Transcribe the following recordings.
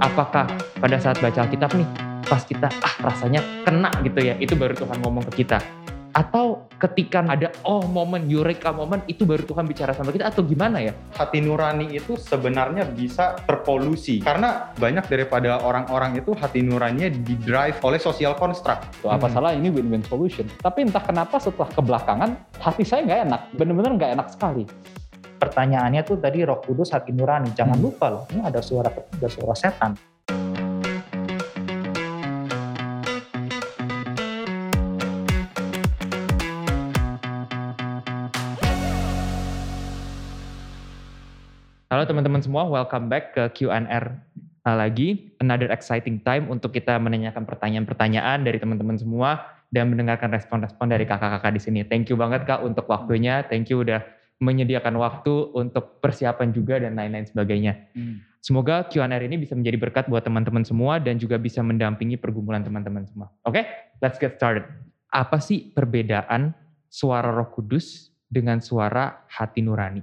Apakah pada saat baca Alkitab nih, pas kita ah rasanya kena gitu ya, itu baru Tuhan ngomong ke kita. Atau ketika ada oh momen, eureka momen, itu baru Tuhan bicara sama kita atau gimana ya? hati nurani itu sebenarnya bisa terpolusi karena banyak daripada orang-orang itu hati nuraninya di drive oleh social construct. Tuh, apa Hmm. salah ini win-win solution. Tapi entah kenapa setelah kebelakangan hati saya nggak enak, bener-bener nggak enak sekali. Pertanyaannya tuh tadi Roh Kudus hati nurani. Jangan Hmm. lupa loh, ini ada suara ketiga, suara setan. Halo teman-teman semua, welcome back ke Q&R lagi. Another exciting time untuk kita menanyakan pertanyaan-pertanyaan dari teman-teman semua dan mendengarkan respon-respon dari kakak-kakak di sini. Thank you banget Kak untuk waktunya. Thank you udah menyediakan waktu untuk persiapan juga dan lain-lain sebagainya. Semoga Q&R ini bisa menjadi berkat buat teman-teman semua dan juga bisa mendampingi pergumulan teman-teman semua. Oke, let's get started. Apa sih perbedaan suara Roh Kudus dengan suara hati nurani?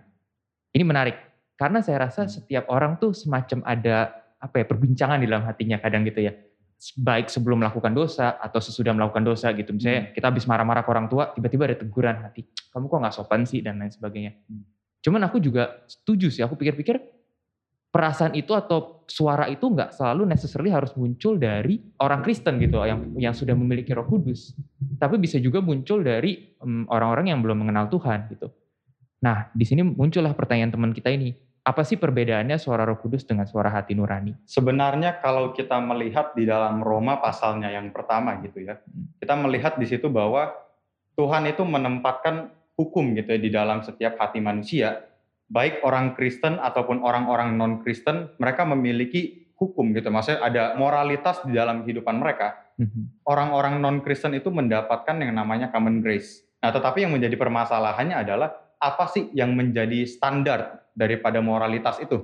Ini menarik karena saya rasa setiap orang tuh semacam ada apa ya perbincangan di dalam hatinya kadang gitu ya. Baik sebelum melakukan dosa atau sesudah melakukan dosa gitu. Misalnya kita habis marah-marah ke orang tua, tiba-tiba ada teguran hati. Kamu kok nggak sopan sih dan lain sebagainya. Cuman aku juga setuju sih. Aku pikir-pikir perasaan itu atau suara itu nggak selalu necessarily harus muncul dari orang Kristen gitu yang yang sudah memiliki Roh Kudus, tapi bisa juga muncul dari em, orang-orang yang belum mengenal Tuhan gitu. Nah, di sini muncullah pertanyaan teman kita ini, apa sih perbedaannya suara Roh Kudus dengan suara hati nurani? Sebenarnya kalau kita melihat di dalam Roma pasalnya yang pertama gitu ya, kita melihat di situ bahwa Tuhan itu menempatkan hukum gitu ya di dalam setiap hati manusia, baik orang Kristen ataupun orang-orang non-Kristen, mereka memiliki hukum gitu. Maksudnya ada moralitas di dalam kehidupan mereka. Orang-orang non-Kristen itu mendapatkan yang namanya common grace. Nah, tetapi yang menjadi permasalahannya adalah apa sih yang menjadi standar daripada moralitas itu?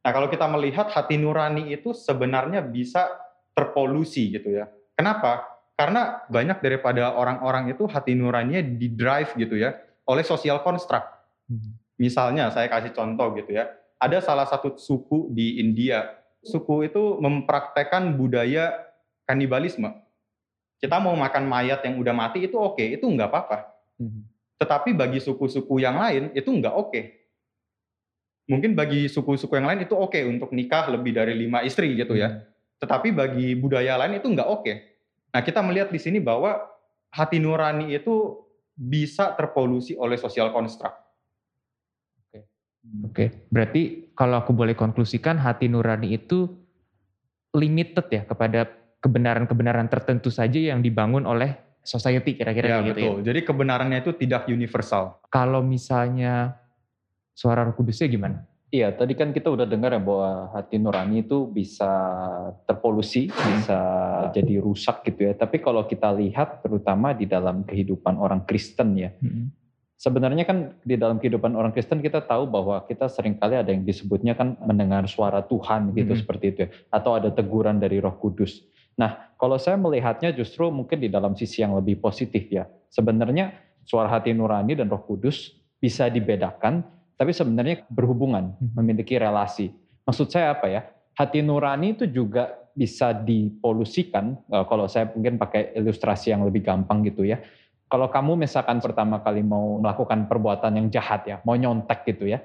Nah, kalau kita melihat hati nurani itu sebenarnya bisa terpolusi gitu ya. Kenapa? Karena banyak daripada orang-orang itu hati nuraninya di drive gitu ya oleh social construct. Misalnya saya kasih contoh gitu ya. Ada salah satu suku di India. Suku itu mempraktekkan budaya kanibalisme. Kita mau makan mayat yang udah mati itu oke, itu nggak apa-apa. Tetapi bagi suku-suku yang lain itu nggak oke. Mungkin bagi suku-suku yang lain itu oke untuk nikah lebih dari lima istri gitu ya. Tetapi bagi budaya lain itu nggak oke. Nah kita melihat di sini bahwa hati nurani itu bisa terpolusi oleh social construct. Oke, berarti kalau aku boleh konklusikan hati nurani itu limited ya kepada kebenaran-kebenaran tertentu saja yang dibangun oleh society kira-kira Ya kayak gitu ya. betul. Jadi kebenarannya itu tidak universal. Kalau misalnya suara Roh Kudusnya gimana? Iya, tadi kan kita udah dengar ya bahwa hati nurani itu bisa terpolusi, bisa jadi rusak gitu ya. Tapi kalau kita lihat terutama di dalam kehidupan orang Kristen ya, sebenarnya kan di dalam kehidupan orang Kristen kita tahu bahwa kita sering kali ada yang disebutnya kan mendengar suara Tuhan gitu Mhm. seperti itu ya. Atau ada teguran dari roh kudus. Nah kalau saya melihatnya justru mungkin di dalam sisi yang lebih positif ya. Sebenarnya suara hati nurani dan roh kudus bisa dibedakan tapi sebenarnya berhubungan, Mhm. memiliki relasi. Maksud saya apa ya? Hati nurani itu juga bisa dipolusikan, eh, kalau saya mungkin pakai ilustrasi yang lebih gampang gitu ya. Kalau kamu misalkan pertama kali mau melakukan perbuatan yang jahat ya, mau nyontek gitu ya,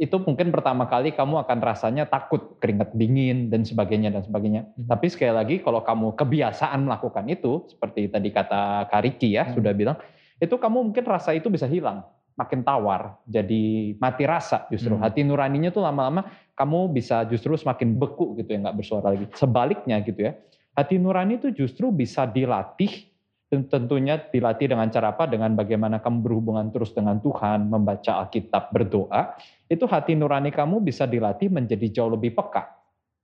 itu mungkin pertama kali kamu akan rasanya takut, keringat dingin dan sebagainya dan sebagainya. Mhm. Tapi sekali lagi kalau kamu kebiasaan melakukan itu, seperti tadi kata Kariki ya Hmm. sudah bilang, itu kamu mungkin rasa itu bisa hilang, makin tawar, jadi mati rasa justru. Hmm. Hati nuraninya tuh lama-lama kamu bisa justru semakin beku gitu ya, nggak bersuara lagi. Sebaliknya gitu ya, hati nurani itu justru bisa dilatih tentunya dilatih dengan cara apa? Dengan bagaimana kamu berhubungan terus dengan Tuhan, membaca Alkitab, berdoa. Itu hati nurani kamu bisa dilatih menjadi jauh lebih peka.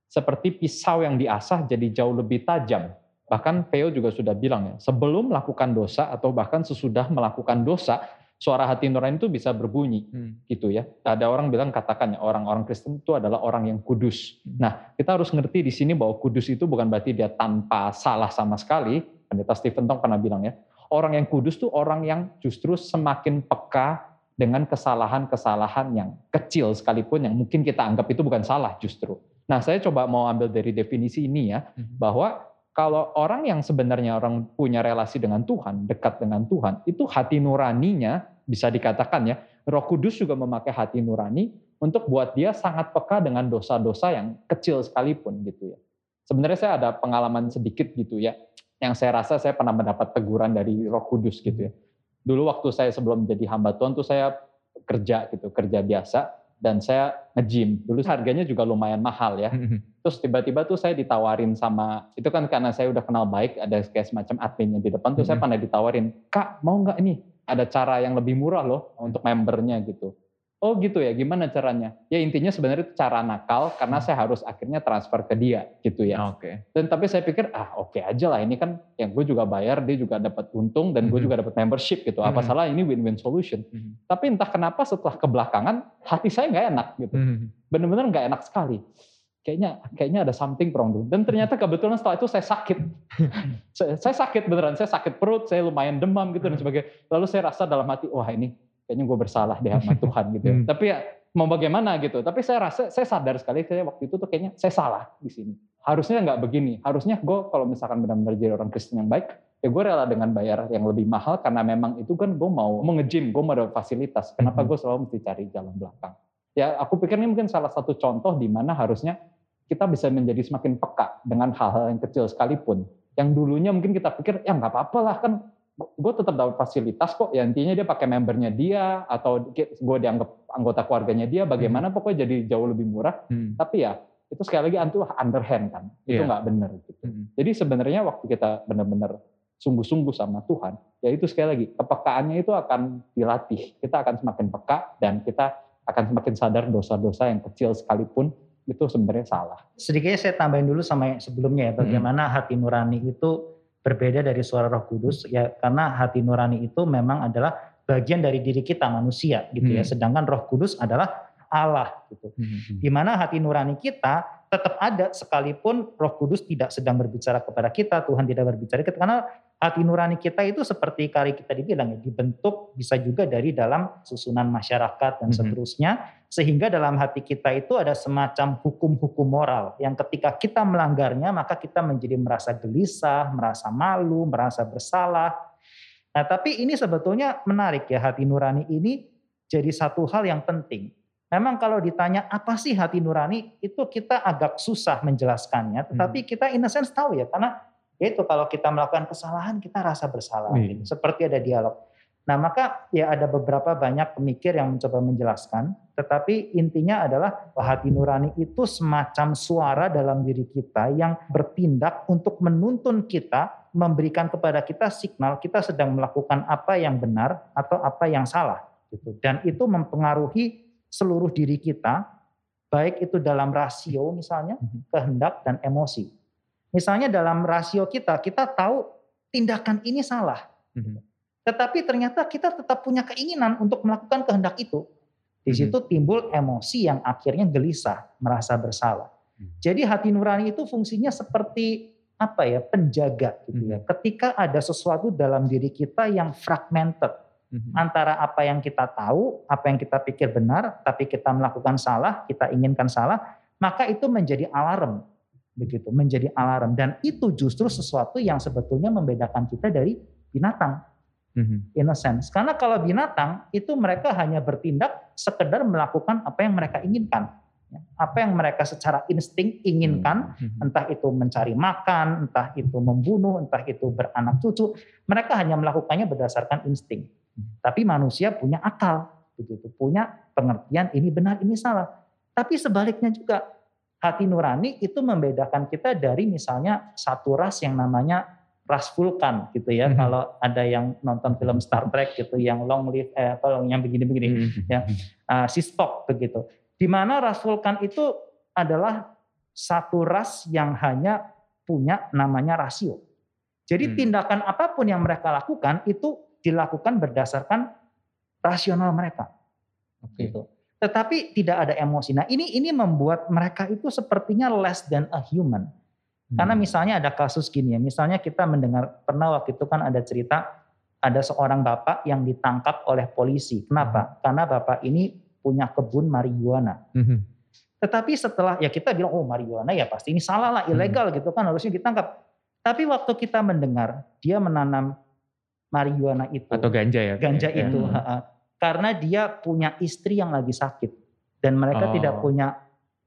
Seperti pisau yang diasah jadi jauh lebih tajam. Bahkan Theo juga sudah bilang ya, sebelum melakukan dosa atau bahkan sesudah melakukan dosa, suara hati nurani itu bisa berbunyi gitu ya. Ada orang bilang katakan ya orang-orang Kristen itu adalah orang yang kudus. Nah, kita harus ngerti di sini bahwa kudus itu bukan berarti dia tanpa salah sama sekali. Pendeta Stephen Tong pernah bilang ya, orang yang kudus tuh orang yang justru semakin peka dengan kesalahan-kesalahan yang kecil sekalipun yang mungkin kita anggap itu bukan salah justru. Nah, saya coba mau ambil dari definisi ini ya, Mhm. bahwa kalau orang yang sebenarnya orang punya relasi dengan Tuhan, dekat dengan Tuhan, itu hati nuraninya bisa dikatakan ya, Roh Kudus juga memakai hati nurani untuk buat dia sangat peka dengan dosa-dosa yang kecil sekalipun gitu ya. Sebenarnya saya ada pengalaman sedikit gitu ya, yang saya rasa saya pernah mendapat teguran dari Roh Kudus gitu ya. Dulu waktu saya sebelum menjadi hamba Tuhan tuh saya kerja gitu, kerja biasa dan saya nge-gym. Dulu harganya juga lumayan mahal ya. Mhm. Terus tiba-tiba tuh saya ditawarin sama, itu kan karena saya udah kenal baik, ada kayak semacam adminnya di depan tuh saya Mhm. pernah ditawarin, Kak mau nggak nih ada cara yang lebih murah loh untuk membernya gitu. Oh gitu ya, gimana caranya? Ya intinya sebenarnya itu cara nakal karena saya harus akhirnya transfer ke dia gitu ya. Oke. Dan tapi saya pikir ah oke aja lah ini kan yang gue juga bayar, dia juga dapat untung dan gue Mhm. juga dapat membership gitu. Apa Mhm. salah ini win-win solution. Mhm. Tapi entah kenapa setelah kebelakangan hati saya nggak enak gitu Mhm. bener-bener nggak enak sekali. Kayaknya kayaknya ada something wrong tuh. Dan ternyata kebetulan setelah itu saya sakit. saya, saya sakit beneran, saya sakit perut, saya lumayan demam gitu dan sebagainya. Lalu saya rasa dalam hati, wah ini kayaknya gue bersalah deh sama Tuhan gitu. ya. Hmm. Tapi ya mau bagaimana gitu. Tapi saya rasa saya sadar sekali saya waktu itu tuh kayaknya saya salah di sini. Harusnya nggak begini. Harusnya gue kalau misalkan benar-benar jadi orang Kristen yang baik, ya gue rela dengan bayar yang lebih mahal karena memang itu kan gue mau mengejim, gue mau ada fasilitas. Kenapa Mhm. gue selalu mesti cari jalan belakang? Ya aku pikir ini mungkin salah satu contoh di mana harusnya kita bisa menjadi semakin peka dengan hal-hal yang kecil sekalipun. Yang dulunya mungkin kita pikir ya nggak apa-apa lah kan gue tetap dapat fasilitas kok. Ya intinya dia pakai membernya dia atau gue dianggap anggota keluarganya dia. Bagaimana pokoknya jadi jauh lebih murah. Mhm. Tapi ya itu sekali lagi itu underhand kan. Itu Iya. nggak benar gitu. Mhm. Jadi sebenarnya waktu kita benar-benar sungguh-sungguh sama Tuhan, ya itu sekali lagi kepekaannya itu akan dilatih. Kita akan semakin peka dan kita akan semakin sadar dosa-dosa yang kecil sekalipun itu sebenarnya salah. Sedikitnya saya tambahin dulu sama yang sebelumnya ya, bagaimana hati nurani itu berbeda dari suara Roh Kudus ya karena hati nurani itu memang adalah bagian dari diri kita manusia gitu ya. Hmm. Sedangkan Roh Kudus adalah Allah gitu. Mhm. Di mana hati nurani kita tetap ada sekalipun Roh Kudus tidak sedang berbicara kepada kita, Tuhan tidak berbicara kita karena hati nurani kita itu seperti kali kita dibilang ya dibentuk bisa juga dari dalam susunan masyarakat dan Mhm. seterusnya sehingga dalam hati kita itu ada semacam hukum-hukum moral yang ketika kita melanggarnya maka kita menjadi merasa gelisah, merasa malu, merasa bersalah. Nah, tapi ini sebetulnya menarik ya hati nurani ini jadi satu hal yang penting. Memang kalau ditanya apa sih hati nurani itu kita agak susah menjelaskannya, tetapi kita in a sense tahu ya karena yaitu kalau kita melakukan kesalahan kita rasa bersalah Iya. gitu. seperti ada dialog. Nah, maka ya ada beberapa banyak pemikir yang mencoba menjelaskan, tetapi intinya adalah hati nurani itu semacam suara dalam diri kita yang bertindak untuk menuntun kita, memberikan kepada kita signal kita sedang melakukan apa yang benar atau apa yang salah gitu. Dan itu mempengaruhi seluruh diri kita, baik itu dalam rasio misalnya, Mhm. kehendak dan emosi. Misalnya dalam rasio kita, kita tahu tindakan ini salah. Mhm. Tetapi ternyata kita tetap punya keinginan untuk melakukan kehendak itu. Di Mhm. situ timbul emosi yang akhirnya gelisah, merasa bersalah. Mhm. Jadi hati nurani itu fungsinya seperti apa ya, penjaga gitu ya. Ketika ada sesuatu dalam diri kita yang fragmented, Mhm. antara apa yang kita tahu, apa yang kita pikir benar, tapi kita melakukan salah, kita inginkan salah, maka itu menjadi alarm, begitu, menjadi alarm. Dan itu justru sesuatu yang sebetulnya membedakan kita dari binatang, Mhm. in a sense. Karena kalau binatang itu mereka hanya bertindak sekedar melakukan apa yang mereka inginkan, Ya, apa yang mereka secara insting inginkan, Mhm. entah itu mencari makan, entah itu membunuh, entah itu beranak cucu, mereka hanya melakukannya berdasarkan insting. Tapi manusia punya akal, begitu, punya pengertian ini benar, ini salah. Tapi sebaliknya juga hati nurani itu membedakan kita dari misalnya satu ras yang namanya ras vulkan gitu ya. Mhm. Kalau ada yang nonton film Star Trek gitu yang long live eh, apa yang begini-begini Mhm. ya. uh, si Spock begitu. Di mana ras vulkan itu adalah satu ras yang hanya punya namanya rasio. Jadi Hmm. tindakan apa pun yang mereka lakukan itu dilakukan berdasarkan rasional mereka. Oke. Gitu. Tetapi tidak ada emosi. Nah ini ini membuat mereka itu sepertinya less than a human. Karena Mhm. misalnya ada kasus gini ya, misalnya kita mendengar pernah waktu itu kan ada cerita ada seorang bapak yang ditangkap oleh polisi. Kenapa? Karena bapak ini punya kebun marijuana. Mhm. Tetapi setelah ya kita bilang oh marijuana ya pasti ini salah lah ilegal gitu kan harusnya ditangkap. Tapi waktu kita mendengar dia menanam marijuana itu Atau ganja ya? ganja Ya. itu Hmm. Karena dia punya istri yang lagi sakit dan mereka Oh. tidak punya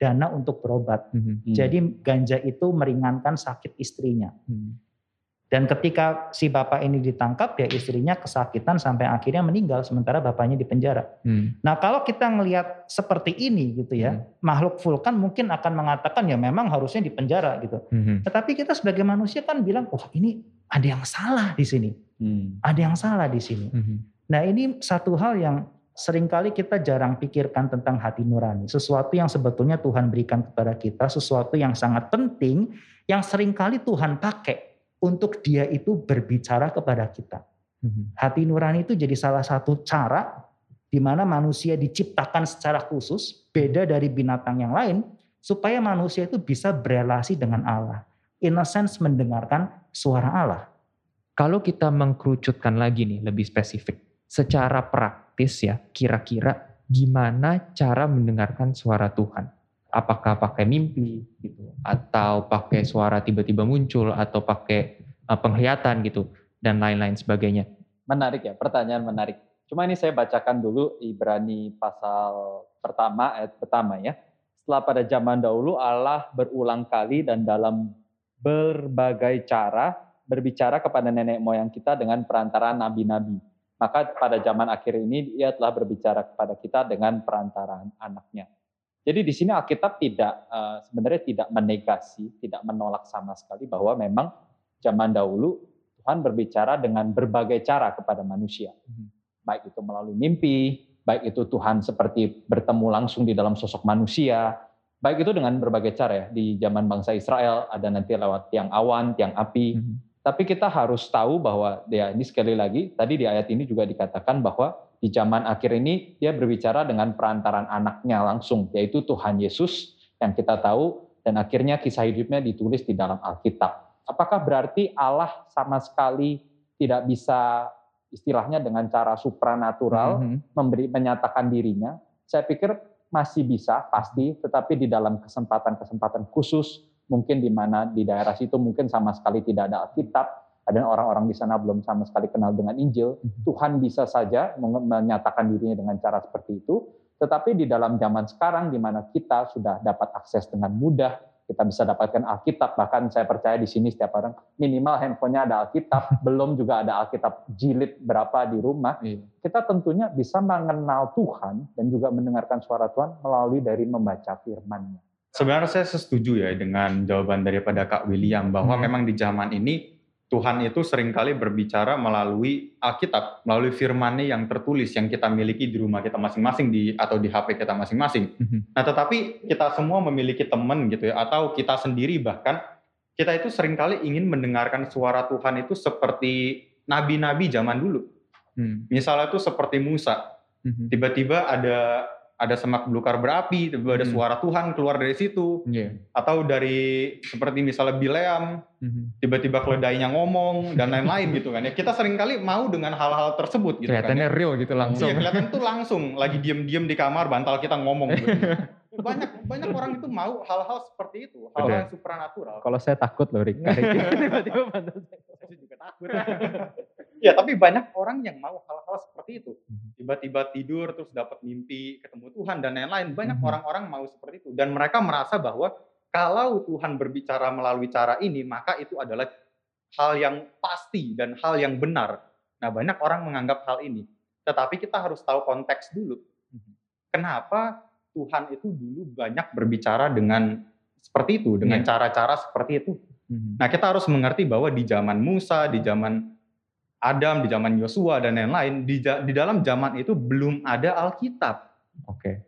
dana untuk berobat. Mhm. Hmm. Jadi ganja itu meringankan sakit istrinya. Hmm. Dan ketika si bapak ini ditangkap ya istrinya kesakitan sampai akhirnya meninggal sementara bapaknya di penjara. Hmm. Nah kalau kita ngelihat seperti ini gitu ya, makhluk vulkan mungkin akan mengatakan ya memang harusnya di penjara gitu. Mhm. Tetapi kita sebagai manusia kan bilang, wah ini ada yang salah di sini, Hmm. ada yang salah di sini. Mhm. Nah ini satu hal yang sering kali kita jarang pikirkan tentang hati nurani. Sesuatu yang sebetulnya Tuhan berikan kepada kita, sesuatu yang sangat penting, yang sering kali Tuhan pakai untuk dia itu berbicara kepada kita. Mhm. Hati nurani itu jadi salah satu cara di mana manusia diciptakan secara khusus, beda dari binatang yang lain, supaya manusia itu bisa berelasi dengan Allah. In a sense mendengarkan suara Allah. Kalau kita mengkerucutkan lagi nih lebih spesifik, secara praktis ya, kira-kira gimana cara mendengarkan suara Tuhan? Apakah pakai mimpi gitu, atau pakai suara tiba-tiba muncul, atau pakai uh, penglihatan gitu, dan lain-lain sebagainya. Menarik ya, pertanyaan menarik. Cuma ini saya bacakan dulu Ibrani pasal pertama, ayat pertama ya. Setelah pada zaman dahulu Allah berulang kali dan dalam berbagai cara berbicara kepada nenek moyang kita dengan perantaraan nabi-nabi. Maka pada zaman akhir ini ia telah berbicara kepada kita dengan perantaraan anaknya. Jadi di sini Alkitab tidak eh, sebenarnya tidak menegasi, tidak menolak sama sekali bahwa memang zaman dahulu Tuhan berbicara dengan berbagai cara kepada manusia. Baik itu melalui mimpi, baik itu Tuhan seperti bertemu langsung di dalam sosok manusia, baik itu dengan berbagai cara ya. Di zaman bangsa Israel ada nanti lewat tiang awan, tiang api. Tapi kita harus tahu bahwa ya ini sekali lagi tadi di ayat ini juga dikatakan bahwa di zaman akhir ini dia berbicara dengan perantaran anaknya langsung yaitu Tuhan Yesus yang kita tahu dan akhirnya kisah hidupnya ditulis di dalam Alkitab. Apakah berarti Allah sama sekali tidak bisa istilahnya dengan cara supranatural Mhm. memberi menyatakan dirinya? Saya pikir masih bisa pasti, tetapi di dalam kesempatan-kesempatan khusus mungkin di mana di daerah situ mungkin sama sekali tidak ada Alkitab, ada orang-orang di sana belum sama sekali kenal dengan Injil, Tuhan bisa saja menyatakan dirinya dengan cara seperti itu. Tetapi di dalam zaman sekarang di mana kita sudah dapat akses dengan mudah, kita bisa dapatkan Alkitab, bahkan saya percaya di sini setiap orang minimal handphonenya ada Alkitab, belum juga ada Alkitab jilid berapa di rumah, Iya. kita tentunya bisa mengenal Tuhan dan juga mendengarkan suara Tuhan melalui dari membaca firman-Nya. Sebenarnya saya setuju ya dengan jawaban daripada Kak William bahwa Hmm. memang di zaman ini Tuhan itu sering kali berbicara melalui Alkitab, melalui firman-Nya yang tertulis yang kita miliki di rumah kita masing-masing di atau di HP kita masing-masing. Mhm. Nah, tetapi kita semua memiliki teman gitu ya atau kita sendiri bahkan kita itu sering kali ingin mendengarkan suara Tuhan itu seperti nabi-nabi zaman dulu. Hmm. Misalnya itu seperti Musa, Mhm. tiba-tiba ada ada semak belukar berapi, tiba-tiba ada Hmm. suara Tuhan keluar dari situ Iya. atau dari seperti misalnya Bileam Mhm. tiba-tiba keledainya ngomong dan lain-lain gitu kan ya kita sering kali mau dengan hal-hal tersebut gitu kan Kelihatannya ya. real gitu langsung. Iya kelihatan tuh langsung lagi diem-diem di kamar bantal kita ngomong gitu. banyak banyak orang itu mau hal-hal seperti itu hal-hal yang supranatural Kalau saya takut loh Rick, tiba-tiba bantu saya. saya juga takut ya tapi banyak orang yang mau hal-hal seperti itu. Tiba-tiba tidur terus dapat mimpi ketemu Tuhan dan lain-lain banyak Mhm. orang-orang mau seperti itu dan mereka merasa bahwa kalau Tuhan berbicara melalui cara ini maka itu adalah hal yang pasti dan hal yang benar nah banyak orang menganggap hal ini tetapi kita harus tahu konteks dulu Mhm. kenapa Tuhan itu dulu banyak berbicara dengan seperti itu dengan Iya. cara-cara seperti itu Mhm. Nah, kita harus mengerti bahwa di zaman Musa, di zaman Adam, di zaman Yosua dan lain-lain, di, di dalam zaman itu belum ada Alkitab. Oke.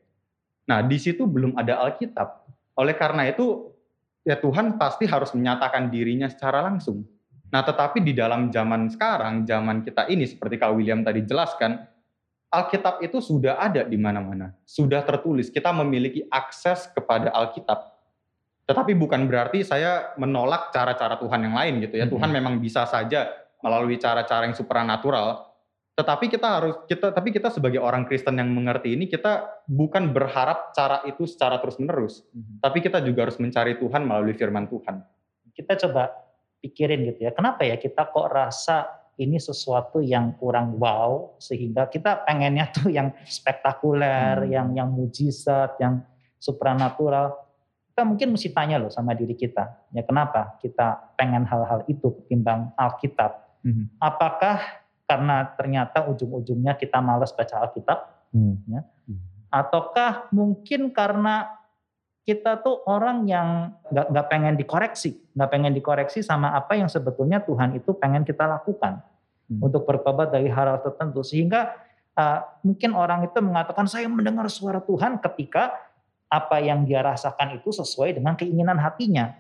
Nah, di situ belum ada Alkitab. Oleh karena itu, ya Tuhan pasti harus menyatakan dirinya secara langsung. Nah, tetapi di dalam zaman sekarang, zaman kita ini seperti Kak William tadi jelaskan, Alkitab itu sudah ada di mana-mana, sudah tertulis. Kita memiliki akses kepada Alkitab. Tetapi bukan berarti saya menolak cara-cara Tuhan yang lain gitu ya. Mhm. Tuhan memang bisa saja melalui cara-cara yang supranatural Tetapi kita harus kita tapi kita sebagai orang Kristen yang mengerti ini kita bukan berharap cara itu secara terus-menerus, tapi kita juga harus mencari Tuhan melalui firman Tuhan. Kita coba pikirin gitu ya, kenapa ya kita kok rasa ini sesuatu yang kurang wow sehingga kita pengennya tuh yang spektakuler, Hmm. yang yang mujizat, yang supranatural. Kita mungkin mesti tanya loh sama diri kita, ya kenapa kita pengen hal-hal itu ketimbang Alkitab? Mhm. Apakah karena ternyata ujung-ujungnya kita malas baca Alkitab? Hmm. Ataukah mungkin karena kita tuh orang yang nggak nggak pengen dikoreksi, nggak pengen dikoreksi sama apa yang sebetulnya Tuhan itu pengen kita lakukan Hmm. untuk bertobat dari hal tertentu, sehingga uh, mungkin orang itu mengatakan saya mendengar suara Tuhan ketika apa yang dia rasakan itu sesuai dengan keinginan hatinya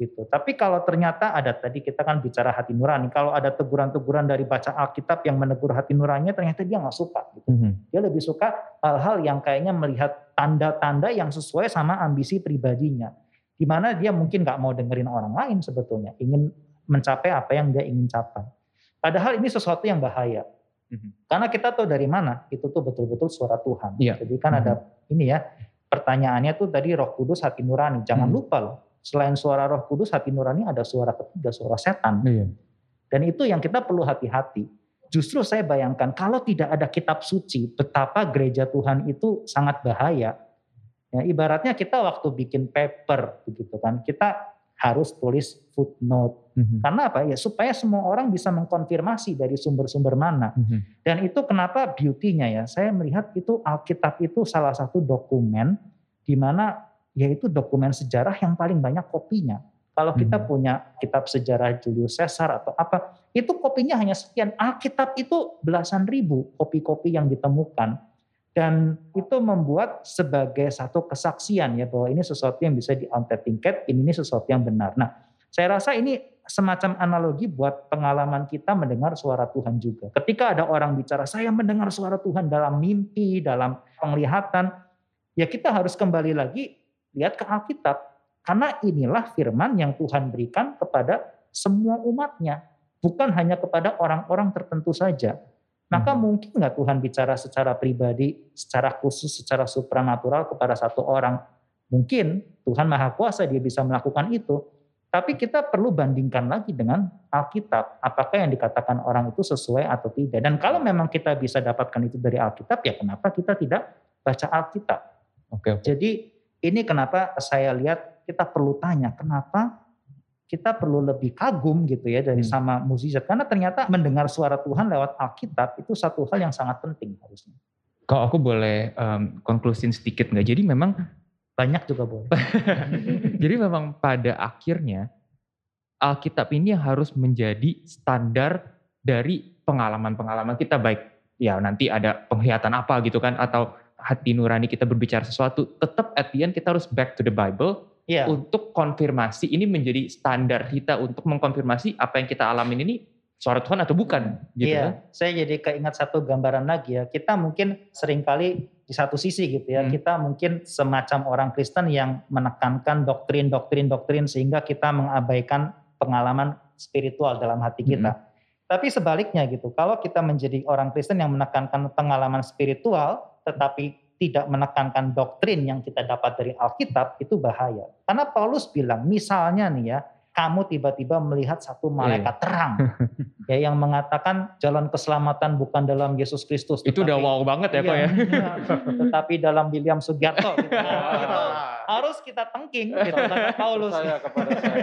gitu. Tapi kalau ternyata ada tadi kita kan bicara hati nurani, kalau ada teguran-teguran dari baca Alkitab yang menegur hati nuraninya ternyata dia nggak suka gitu. Mhm. Dia lebih suka hal-hal yang kayaknya melihat tanda-tanda yang sesuai sama ambisi pribadinya. Di mana dia mungkin nggak mau dengerin orang lain sebetulnya, ingin mencapai apa yang dia ingin capai. Padahal ini sesuatu yang bahaya. Mhm. Karena kita tahu dari mana itu tuh betul-betul suara Tuhan. Iya. Jadi kan ada ini ya pertanyaannya tuh tadi Roh Kudus hati nurani. Jangan Hmm. lupa loh, selain suara Roh Kudus hati nurani ada suara ketiga suara setan. Iya. Dan itu yang kita perlu hati-hati. Justru saya bayangkan kalau tidak ada kitab suci, betapa gereja Tuhan itu sangat bahaya. Ya, ibaratnya kita waktu bikin paper begitu kan, kita harus tulis footnote. Mhm. Karena apa? Ya supaya semua orang bisa mengkonfirmasi dari sumber-sumber mana. Mhm. Dan itu kenapa beauty-nya ya? Saya melihat itu Alkitab itu salah satu dokumen di mana yaitu dokumen sejarah yang paling banyak kopinya. Kalau kita Hmm. punya kitab sejarah Julius Caesar atau apa, itu kopinya hanya sekian. Alkitab itu belasan ribu kopi-kopi yang ditemukan. Dan itu membuat sebagai satu kesaksian ya bahwa ini sesuatu yang bisa diauthenticate, ini, ini sesuatu yang benar. Nah, saya rasa ini semacam analogi buat pengalaman kita mendengar suara Tuhan juga. Ketika ada orang bicara, saya mendengar suara Tuhan dalam mimpi, dalam penglihatan, ya kita harus kembali lagi lihat ke Alkitab. Karena inilah firman yang Tuhan berikan kepada semua umatnya. Bukan hanya kepada orang-orang tertentu saja. Maka Mhm. mungkin nggak Tuhan bicara secara pribadi, secara khusus, secara supranatural kepada satu orang. Mungkin Tuhan Maha Kuasa dia bisa melakukan itu. Tapi kita perlu bandingkan lagi dengan Alkitab. Apakah yang dikatakan orang itu sesuai atau tidak. Dan kalau memang kita bisa dapatkan itu dari Alkitab, ya kenapa kita tidak baca Alkitab. Oke, oke. Jadi ini kenapa saya lihat kita perlu tanya, kenapa kita perlu lebih kagum gitu ya dari Hmm. sama mukjizat. Karena ternyata mendengar suara Tuhan lewat Alkitab itu satu hal yang sangat penting harusnya. Kalau aku boleh em, konklusin sedikit nggak? Jadi memang Banyak juga boleh. Jadi memang pada akhirnya Alkitab ini yang harus menjadi standar dari pengalaman-pengalaman kita baik ya nanti ada penglihatan apa gitu kan atau hati nurani kita berbicara sesuatu tetap at the end kita harus back to the Bible Iya. untuk konfirmasi ini menjadi standar kita untuk mengkonfirmasi apa yang kita alamin ini suara Tuhan atau bukan gitu iya, kan. saya jadi keingat satu gambaran lagi ya. Kita mungkin sering kali di satu sisi gitu ya, Hmm. kita mungkin semacam orang Kristen yang menekankan doktrin-doktrin-doktrin sehingga kita mengabaikan pengalaman spiritual dalam hati kita. Tapi sebaliknya gitu, kalau kita menjadi orang Kristen yang menekankan pengalaman spiritual tetapi tidak menekankan doktrin yang kita dapat dari Alkitab itu bahaya. Karena Paulus bilang, misalnya nih ya, kamu tiba-tiba melihat satu malaikat terang ya yang mengatakan jalan keselamatan bukan dalam Yesus Kristus Itu udah wow banget ya kok Iya, ya. iya. tetapi dalam William Sugiarto gitu. Nah, itu harus kita tengking gitu kata Paulus kepada saya.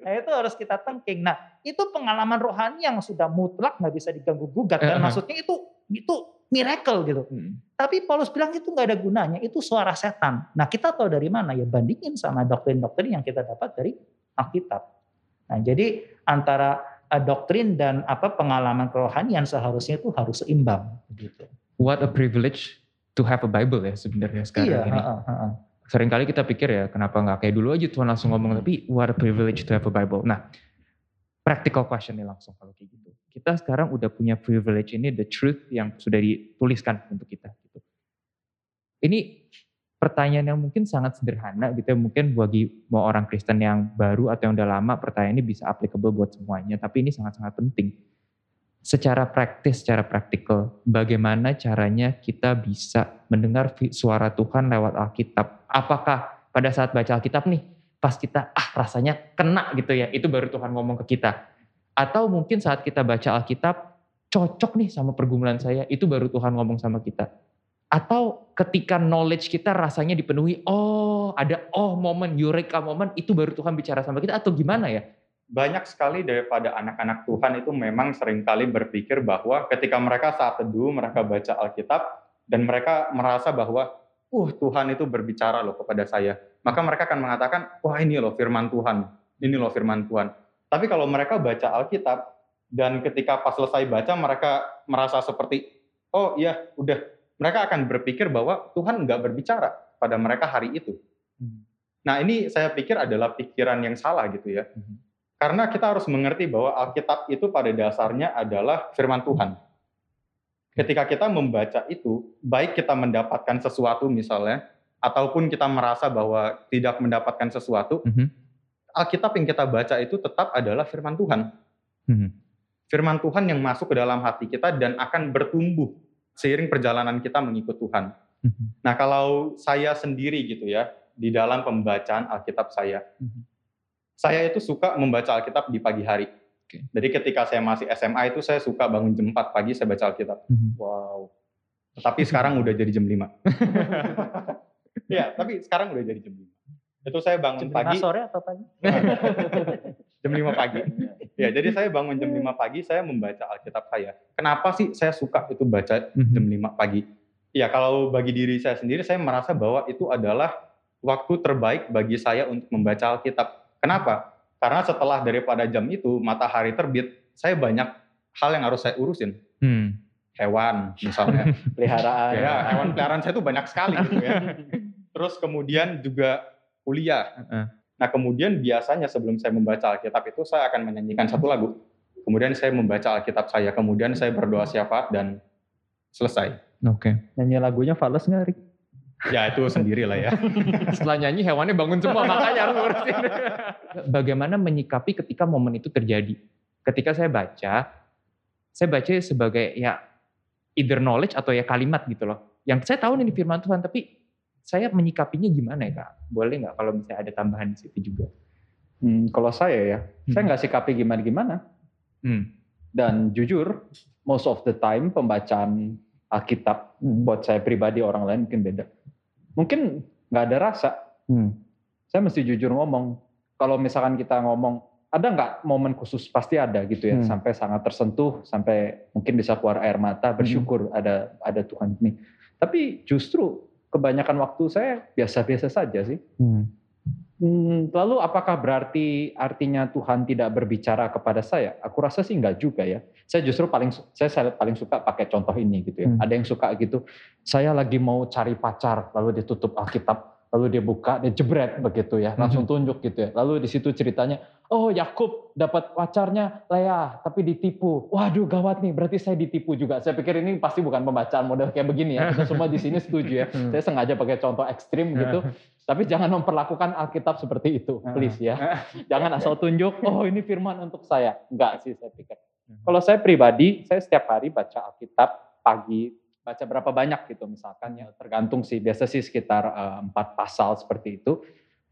nah itu harus kita tengking nah itu pengalaman rohani yang sudah mutlak nggak bisa diganggu gugat dan Eh, eh. maksudnya itu itu miracle gitu Hmm. tapi Paulus bilang itu nggak ada gunanya itu suara setan nah kita tahu dari mana ya bandingin sama doktrin-doktrin yang kita dapat dari Alkitab nah jadi antara eh, doktrin dan apa pengalaman kerohanian seharusnya itu harus seimbang gitu What a privilege to have a Bible ya sebenarnya sekarang iya ini. heeh, heeh. sering kali kita pikir ya kenapa nggak kayak dulu aja Tuhan langsung ngomong tapi what a privilege to have a Bible. Nah, practical question nih langsung kalau kayak gitu. Kita sekarang udah punya privilege ini the truth yang sudah dituliskan untuk kita gitu. Ini pertanyaan yang mungkin sangat sederhana gitu ya, mungkin bagi mau orang Kristen yang baru atau yang udah lama pertanyaan ini bisa applicable buat semuanya, tapi ini sangat-sangat penting. secara praktis, secara praktikal, bagaimana caranya kita bisa mendengar suara Tuhan lewat Alkitab? Apakah pada saat baca Alkitab nih, pas kita ah rasanya kena gitu ya, itu baru Tuhan ngomong ke kita. Atau mungkin saat kita baca Alkitab, cocok nih sama pergumulan saya, itu baru Tuhan ngomong sama kita. Atau ketika knowledge kita rasanya dipenuhi, oh ada oh momen, eureka momen, itu baru Tuhan bicara sama kita, atau gimana ya? banyak sekali daripada anak-anak Tuhan itu memang sering kali berpikir bahwa ketika mereka saat teduh, mereka baca Alkitab, dan mereka merasa bahwa, uh Tuhan itu berbicara loh kepada saya. Maka mereka akan mengatakan, wah ini loh firman Tuhan, ini loh firman Tuhan. Tapi kalau mereka baca Alkitab, dan ketika pas selesai baca mereka merasa seperti, oh iya udah, mereka akan berpikir bahwa Tuhan nggak berbicara pada mereka hari itu. Hmm. Nah ini saya pikir adalah pikiran yang salah gitu ya. Hmm. Karena kita harus mengerti bahwa Alkitab itu pada dasarnya adalah firman Tuhan. Ketika kita membaca itu, baik kita mendapatkan sesuatu misalnya, ataupun kita merasa bahwa tidak mendapatkan sesuatu, mm -hmm. Alkitab yang kita baca itu tetap adalah firman Tuhan. Mm -hmm. Firman Tuhan yang masuk ke dalam hati kita dan akan bertumbuh seiring perjalanan kita mengikut Tuhan. Mm -hmm. Nah kalau saya sendiri gitu ya, di dalam pembacaan Alkitab saya, mm -hmm saya itu suka membaca Alkitab di pagi hari. Okay. Jadi ketika saya masih SMA itu saya suka bangun jam 4 pagi saya baca Alkitab. Mm-hmm. Wow. Tapi sekarang udah jadi jam 5. Iya, tapi sekarang udah jadi jam 5. Itu saya bangun jam pagi. sore atau pagi? jam 5 pagi. Ya, jadi saya bangun jam 5 pagi, saya membaca Alkitab saya. Kenapa sih saya suka itu baca mm-hmm. jam 5 pagi? Ya, kalau bagi diri saya sendiri, saya merasa bahwa itu adalah waktu terbaik bagi saya untuk membaca Alkitab Kenapa? Karena setelah daripada jam itu matahari terbit, saya banyak hal yang harus saya urusin. Hmm. Hewan misalnya. Peliharaan. Ya, hewan peliharaan saya itu banyak sekali gitu ya. Terus kemudian juga kuliah. Nah kemudian biasanya sebelum saya membaca Alkitab itu saya akan menyanyikan satu lagu. Kemudian saya membaca Alkitab saya, kemudian saya berdoa siapa dan selesai. Oke. Okay. Nyanyi lagunya fals nggak, Rik? Ya itu sendiri lah ya. Setelah nyanyi hewannya bangun semua makanya harus ngurusin. Bagaimana menyikapi ketika momen itu terjadi? Ketika saya baca, saya baca sebagai ya either knowledge atau ya kalimat gitu loh. Yang saya tahu ini firman Tuhan, tapi saya menyikapinya gimana ya kak? Boleh nggak kalau misalnya ada tambahan di situ juga? Hmm, kalau saya ya, hmm. saya nggak sikapi gimana-gimana. Hmm. Dan jujur, most of the time pembacaan Alkitab buat saya pribadi orang lain mungkin beda mungkin nggak ada rasa. Hmm. Saya mesti jujur ngomong. Kalau misalkan kita ngomong, ada nggak momen khusus? Pasti ada gitu ya. Hmm. Sampai sangat tersentuh, sampai mungkin bisa keluar air mata, bersyukur hmm. ada ada Tuhan ini. Tapi justru kebanyakan waktu saya biasa-biasa saja sih. Hmm. Hmm, lalu apakah berarti artinya Tuhan tidak berbicara kepada saya? Aku rasa sih enggak juga ya. Saya justru paling saya paling suka pakai contoh ini gitu ya. Hmm. Ada yang suka gitu. Saya lagi mau cari pacar lalu ditutup Alkitab lalu dia buka, dia jebret begitu ya, langsung mhm. tunjuk gitu ya. Lalu di situ ceritanya, oh Yakub dapat pacarnya Lea, tapi ditipu. Waduh gawat nih, berarti saya ditipu juga. Saya pikir ini pasti bukan pembacaan model kayak begini ya. Kita semua di sini setuju ya. Saya sengaja pakai contoh ekstrim gitu. Tapi jangan memperlakukan Alkitab seperti itu, please ya. Jangan asal tunjuk, oh ini firman untuk saya. Enggak sih saya pikir. Hmm. Kalau saya pribadi, saya setiap hari baca Alkitab pagi, baca berapa banyak gitu misalkan ya tergantung sih. Biasa sih sekitar uh, empat pasal seperti itu.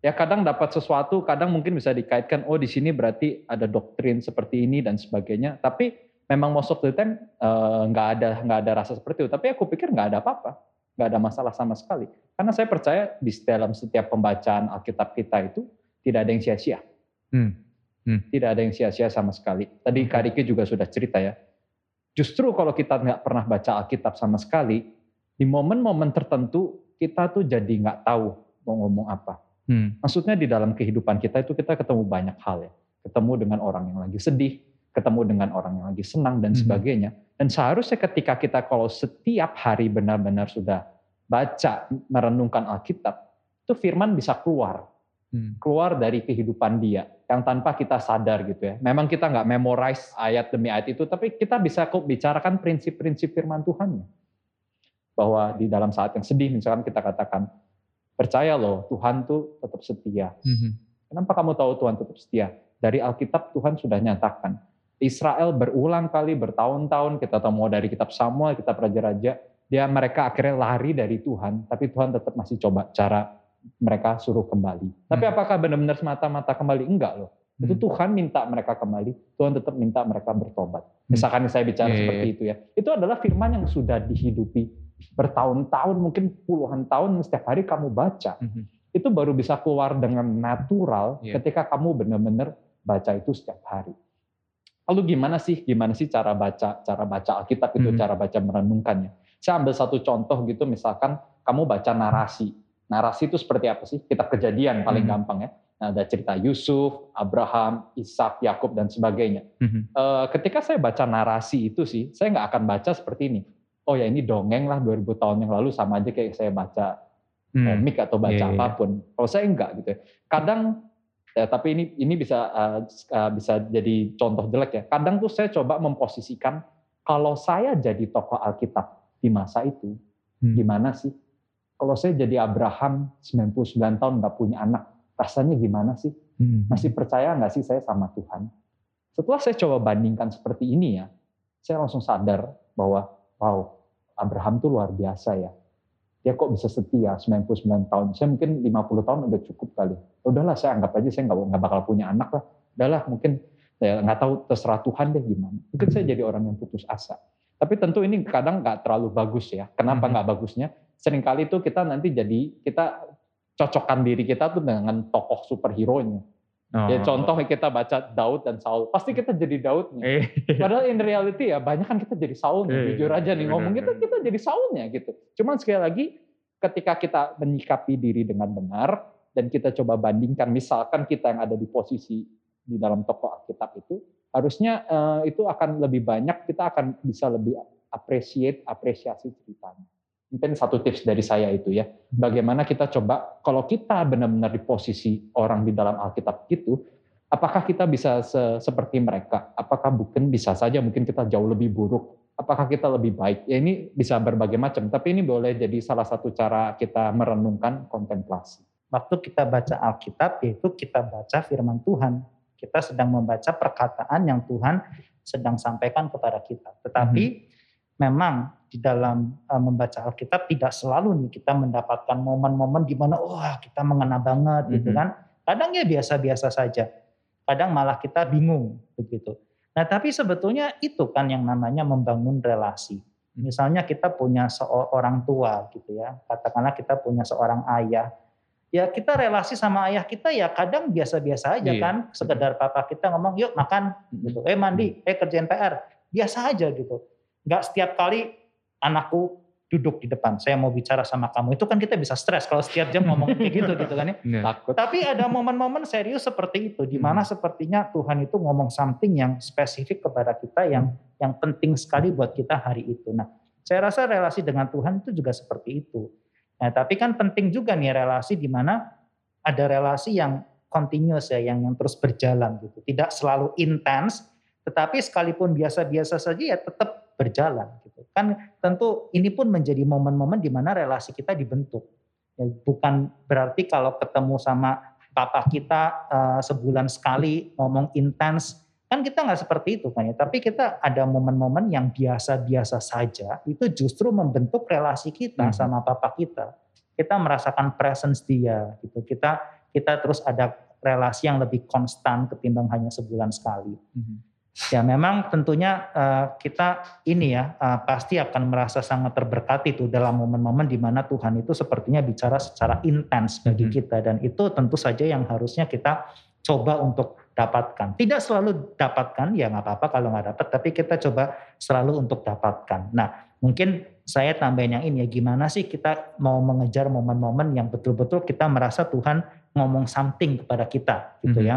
Ya kadang dapat sesuatu kadang mungkin bisa dikaitkan oh di sini berarti ada doktrin seperti ini dan sebagainya. Tapi memang most of the time uh, nggak ada nggak ada rasa seperti itu. Tapi aku pikir nggak ada apa-apa nggak ada masalah sama sekali. Karena saya percaya di dalam setiap pembacaan Alkitab kita itu tidak ada yang sia-sia. Hmm. Hmm. tidak ada yang sia-sia sama sekali. Tadi Kak Riki juga sudah cerita ya Justru kalau kita nggak pernah baca Alkitab sama sekali, di momen-momen tertentu kita tuh jadi nggak tahu mau ngomong apa. Hmm. Maksudnya di dalam kehidupan kita itu kita ketemu banyak hal ya. Ketemu dengan orang yang lagi sedih, ketemu dengan orang yang lagi senang dan hmm. sebagainya. Dan seharusnya ketika kita kalau setiap hari benar-benar sudah baca, merenungkan Alkitab, itu firman bisa keluar. Keluar dari kehidupan dia yang tanpa kita sadar gitu ya. Memang kita nggak memorize ayat demi ayat itu, tapi kita bisa kok bicarakan prinsip-prinsip firman Tuhan bahwa di dalam saat yang sedih misalkan kita katakan percaya loh Tuhan tuh tetap setia. Hmm. Kenapa kamu tahu Tuhan tetap setia? Dari Alkitab Tuhan sudah nyatakan Israel berulang kali bertahun-tahun kita tahu mau dari kitab Samuel, kitab raja-raja, dia mereka akhirnya lari dari Tuhan, tapi Tuhan tetap masih coba cara mereka suruh kembali. Tapi Hmm. apakah benar-benar semata-mata kembali? Enggak loh. Itu Hmm. Tuhan minta mereka kembali, Tuhan tetap minta mereka bertobat. Misalkan saya bicara Iya, iya, seperti itu ya. Itu adalah firman yang sudah dihidupi bertahun-tahun, mungkin puluhan tahun setiap hari kamu baca. Mhm. Itu baru bisa keluar dengan natural Iya. ketika kamu benar-benar baca itu setiap hari. Lalu gimana sih gimana sih cara baca cara baca Alkitab itu Mhm. cara baca merenungkannya? Saya ambil satu contoh gitu misalkan kamu baca narasi. Narasi itu seperti apa sih? Kitab Kejadian paling Mhm. gampang ya. Nah, ada cerita Yusuf, Abraham, Ishak, Yakub dan sebagainya. Mhm. Eh, ketika saya baca narasi itu sih, saya nggak akan baca seperti ini. Oh ya ini dongeng lah 2000 tahun yang lalu sama aja kayak saya baca Hmm. komik atau baca Iya, iya, iya. apa pun. Kalau saya enggak gitu. ya. Kadang ya tapi ini ini bisa uh, uh, bisa jadi contoh jelek ya. Kadang tuh saya coba memposisikan kalau saya jadi tokoh Alkitab di masa itu Hmm. gimana sih? Kalau saya jadi Abraham 99 tahun nggak punya anak, rasanya gimana sih? Hmm. Masih percaya nggak sih saya sama Tuhan? Setelah saya coba bandingkan seperti ini ya, saya langsung sadar bahwa wow, Abraham tuh luar biasa ya. Dia kok bisa setia 99 tahun. Saya mungkin 50 tahun udah cukup kali. Udahlah saya anggap aja saya nggak bakal punya anak lah. Udahlah mungkin ya nggak tahu terserah Tuhan deh gimana. Mungkin saya jadi orang yang putus asa. Tapi tentu ini kadang nggak terlalu bagus ya. Kenapa Mhm. nggak bagusnya? Seringkali tuh kita nanti jadi kita cocokkan diri kita tuh dengan tokoh superhero-nya. Oh. Ya contoh kita baca Daud dan Saul, pasti kita jadi Daudnya. Eh, Padahal in reality ya banyak kan kita jadi Saulnya. Iya, Jujur aja nih benar, ngomong kita benar. kita jadi Saulnya gitu. Cuman sekali lagi ketika kita menyikapi diri dengan benar dan kita coba bandingkan misalkan kita yang ada di posisi di dalam tokoh Alkitab itu harusnya eh, itu akan lebih banyak kita akan bisa lebih appreciate apresiasi ceritanya. Mungkin satu tips dari saya itu ya. Bagaimana kita coba kalau kita benar-benar di posisi orang di dalam Alkitab itu apakah kita bisa se- seperti mereka? Apakah mungkin bisa saja mungkin kita jauh lebih buruk? Apakah kita lebih baik? Ya ini bisa berbagai macam, tapi ini boleh jadi salah satu cara kita merenungkan kontemplasi. Waktu kita baca Alkitab, yaitu kita baca firman Tuhan. Kita sedang membaca perkataan yang Tuhan sedang sampaikan kepada kita. Tetapi memang di dalam uh, membaca Alkitab tidak selalu nih kita mendapatkan momen-momen di mana wah kita mengena banget gitu Mhm. kan. Kadang ya biasa-biasa saja. Kadang malah kita bingung begitu. Nah, tapi sebetulnya itu kan yang namanya membangun relasi. Misalnya kita punya seorang tua gitu ya. Katakanlah kita punya seorang ayah. Ya kita relasi sama ayah kita ya kadang biasa-biasa aja Iya. kan. Sekedar papa kita ngomong yuk makan gitu. Eh mandi, eh kerjain PR. Biasa aja gitu. Nggak setiap kali anakku duduk di depan, saya mau bicara sama kamu. Itu kan kita bisa stres kalau setiap jam ngomong kayak gitu gitu kan ya. Nah, Takut. Tapi ada momen-momen serius seperti itu, di mana sepertinya Tuhan itu ngomong something yang spesifik kepada kita yang yang penting sekali buat kita hari itu. Nah, saya rasa relasi dengan Tuhan itu juga seperti itu. Nah, tapi kan penting juga nih relasi di mana ada relasi yang continuous ya, yang yang terus berjalan gitu. Tidak selalu intens, tetapi sekalipun biasa-biasa saja ya tetap berjalan gitu. Kan tentu ini pun menjadi momen-momen di mana relasi kita dibentuk. Ya, bukan berarti kalau ketemu sama papa kita eh, sebulan sekali ngomong intens, kan kita nggak seperti itu kan ya. Tapi kita ada momen-momen yang biasa-biasa saja, itu justru membentuk relasi kita Mhm. sama papa kita. Kita merasakan presence dia gitu. Kita kita terus ada relasi yang lebih konstan ketimbang hanya sebulan sekali. Mhm. Ya memang tentunya eh, kita ini ya eh, pasti akan merasa sangat terberkati tuh dalam momen-momen di mana Tuhan itu sepertinya bicara secara intens bagi Mhm. kita dan itu tentu saja yang harusnya kita coba untuk dapatkan. Tidak selalu dapatkan ya nggak apa-apa kalau nggak dapat, tapi kita coba selalu untuk dapatkan. Nah mungkin saya tambahin yang ini ya gimana sih kita mau mengejar momen-momen yang betul-betul kita merasa Tuhan ngomong something kepada kita gitu Mhm. ya.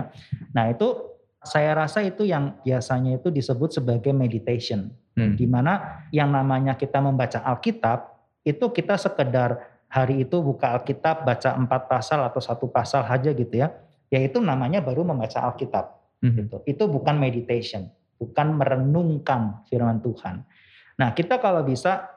Nah itu saya rasa itu yang biasanya itu disebut sebagai meditation. Hmm. Di mana yang namanya kita membaca Alkitab, itu kita sekedar hari itu buka Alkitab, baca empat pasal atau satu pasal aja gitu ya. Yaitu namanya baru membaca Alkitab. Mhm. Gitu. Itu bukan meditation, bukan merenungkan firman Tuhan. Nah kita kalau bisa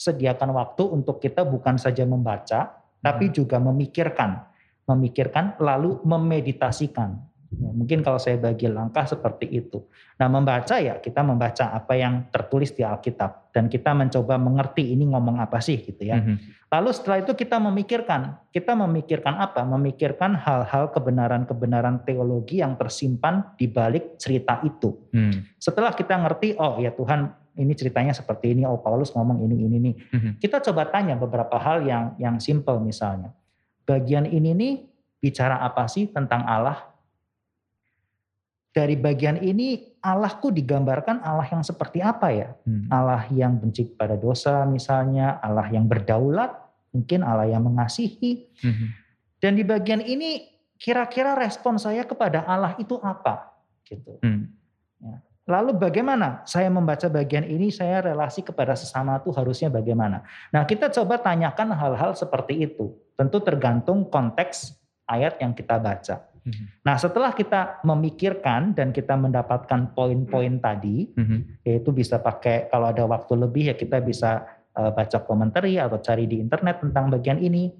sediakan waktu untuk kita bukan saja membaca, tapi juga memikirkan. Memikirkan lalu memeditasikan Ya, mungkin kalau saya bagi langkah seperti itu. Nah membaca ya kita membaca apa yang tertulis di Alkitab dan kita mencoba mengerti ini ngomong apa sih gitu ya. Mm-hmm. Lalu setelah itu kita memikirkan, kita memikirkan apa? Memikirkan hal-hal kebenaran-kebenaran teologi yang tersimpan di balik cerita itu. Mm. Setelah kita ngerti, oh ya Tuhan ini ceritanya seperti ini, oh Paulus ngomong ini ini nih. Mm-hmm. Kita coba tanya beberapa hal yang yang simple misalnya. Bagian ini nih bicara apa sih tentang Allah? Dari bagian ini Allahku digambarkan Allah yang seperti apa ya? Hmm. Allah yang benci pada dosa misalnya, Allah yang berdaulat, mungkin Allah yang mengasihi. Hmm. Dan di bagian ini kira-kira respon saya kepada Allah itu apa? Gitu. Hmm. Ya. Lalu bagaimana saya membaca bagian ini, saya relasi kepada sesama itu harusnya bagaimana? Nah kita coba tanyakan hal-hal seperti itu. Tentu tergantung konteks ayat yang kita baca. Mm-hmm. Nah setelah kita memikirkan dan kita mendapatkan poin-poin mm-hmm. tadi, mm-hmm. yaitu bisa pakai kalau ada waktu lebih ya kita bisa uh, baca komentar atau cari di internet tentang bagian ini.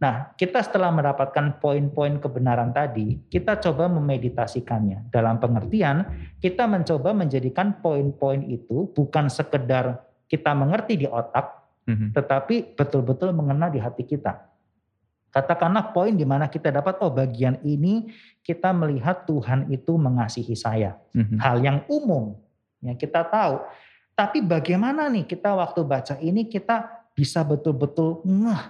Nah kita setelah mendapatkan poin-poin kebenaran tadi, kita coba memeditasikannya. Dalam pengertian, kita mencoba menjadikan poin-poin itu bukan sekedar kita mengerti di otak, mm-hmm. tetapi betul-betul mengena di hati kita. Katakanlah poin di mana kita dapat, oh bagian ini kita melihat Tuhan itu mengasihi saya. Mm-hmm. Hal yang umum, ya kita tahu. Tapi bagaimana nih kita waktu baca ini kita bisa betul-betul ngeh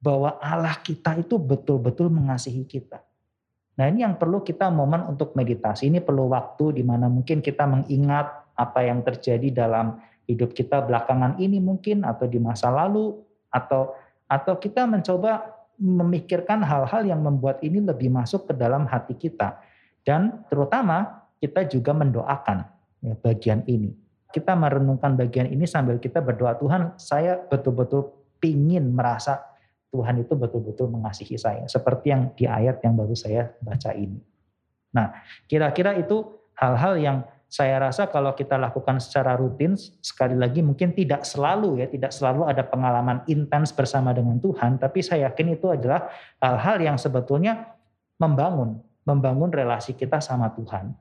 bahwa Allah kita itu betul-betul mengasihi kita. Nah ini yang perlu kita momen untuk meditasi. Ini perlu waktu di mana mungkin kita mengingat apa yang terjadi dalam hidup kita belakangan ini mungkin atau di masa lalu atau atau kita mencoba memikirkan hal-hal yang membuat ini lebih masuk ke dalam hati kita. Dan terutama kita juga mendoakan ya, bagian ini. Kita merenungkan bagian ini sambil kita berdoa, Tuhan saya betul-betul pingin merasa Tuhan itu betul-betul mengasihi saya. Seperti yang di ayat yang baru saya baca ini. Nah kira-kira itu hal-hal yang saya rasa kalau kita lakukan secara rutin, sekali lagi mungkin tidak selalu ya, tidak selalu ada pengalaman intens bersama dengan Tuhan, tapi saya yakin itu adalah hal-hal yang sebetulnya membangun, membangun relasi kita sama Tuhan.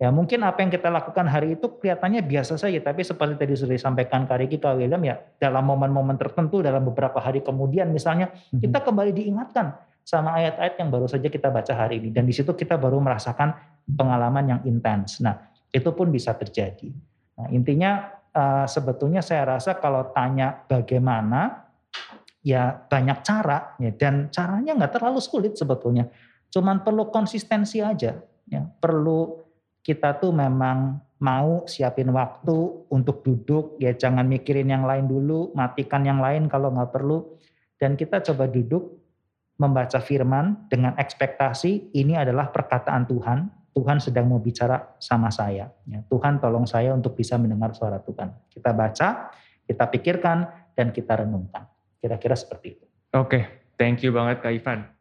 Ya mungkin apa yang kita lakukan hari itu kelihatannya biasa saja, tapi seperti tadi sudah disampaikan Kak Riki, Kak William ya dalam momen-momen tertentu, dalam beberapa hari kemudian misalnya, mhm. kita kembali diingatkan sama ayat-ayat yang baru saja kita baca hari ini. Dan di situ kita baru merasakan pengalaman yang intens. Nah itu pun bisa terjadi. Nah, intinya uh, sebetulnya saya rasa kalau tanya bagaimana, ya banyak cara, ya, dan caranya nggak terlalu sulit sebetulnya. Cuman perlu konsistensi aja, ya. perlu kita tuh memang mau siapin waktu untuk duduk, ya jangan mikirin yang lain dulu, matikan yang lain kalau nggak perlu, dan kita coba duduk membaca firman dengan ekspektasi ini adalah perkataan Tuhan, Tuhan sedang mau bicara sama saya. Ya, Tuhan tolong saya untuk bisa mendengar suara Tuhan. Kita baca, kita pikirkan, dan kita renungkan. Kira-kira seperti itu. Oke, okay. thank you banget Kak Ivan.